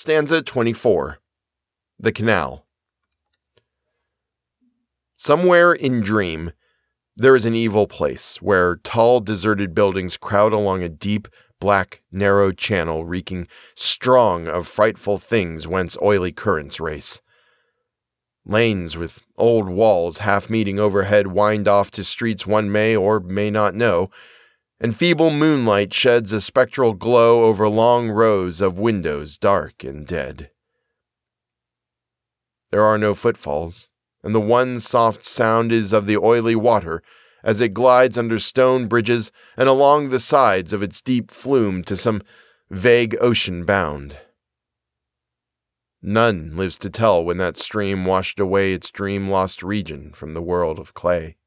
Stanza 24 The Canal. Somewhere in Dream, there is an evil place where tall, deserted buildings crowd along a deep, black, narrow channel reeking strong of frightful things whence oily currents race. Lanes with old walls half meeting overhead wind off to streets one may or may not know, and feeble moonlight sheds a spectral glow over long rows of windows dark and dead. There are no footfalls, and the one soft sound is of the oily water as it glides under stone bridges and along the sides of its deep flume to some vague ocean bound. None lives to tell when that stream washed away its dream lost region from the world of clay.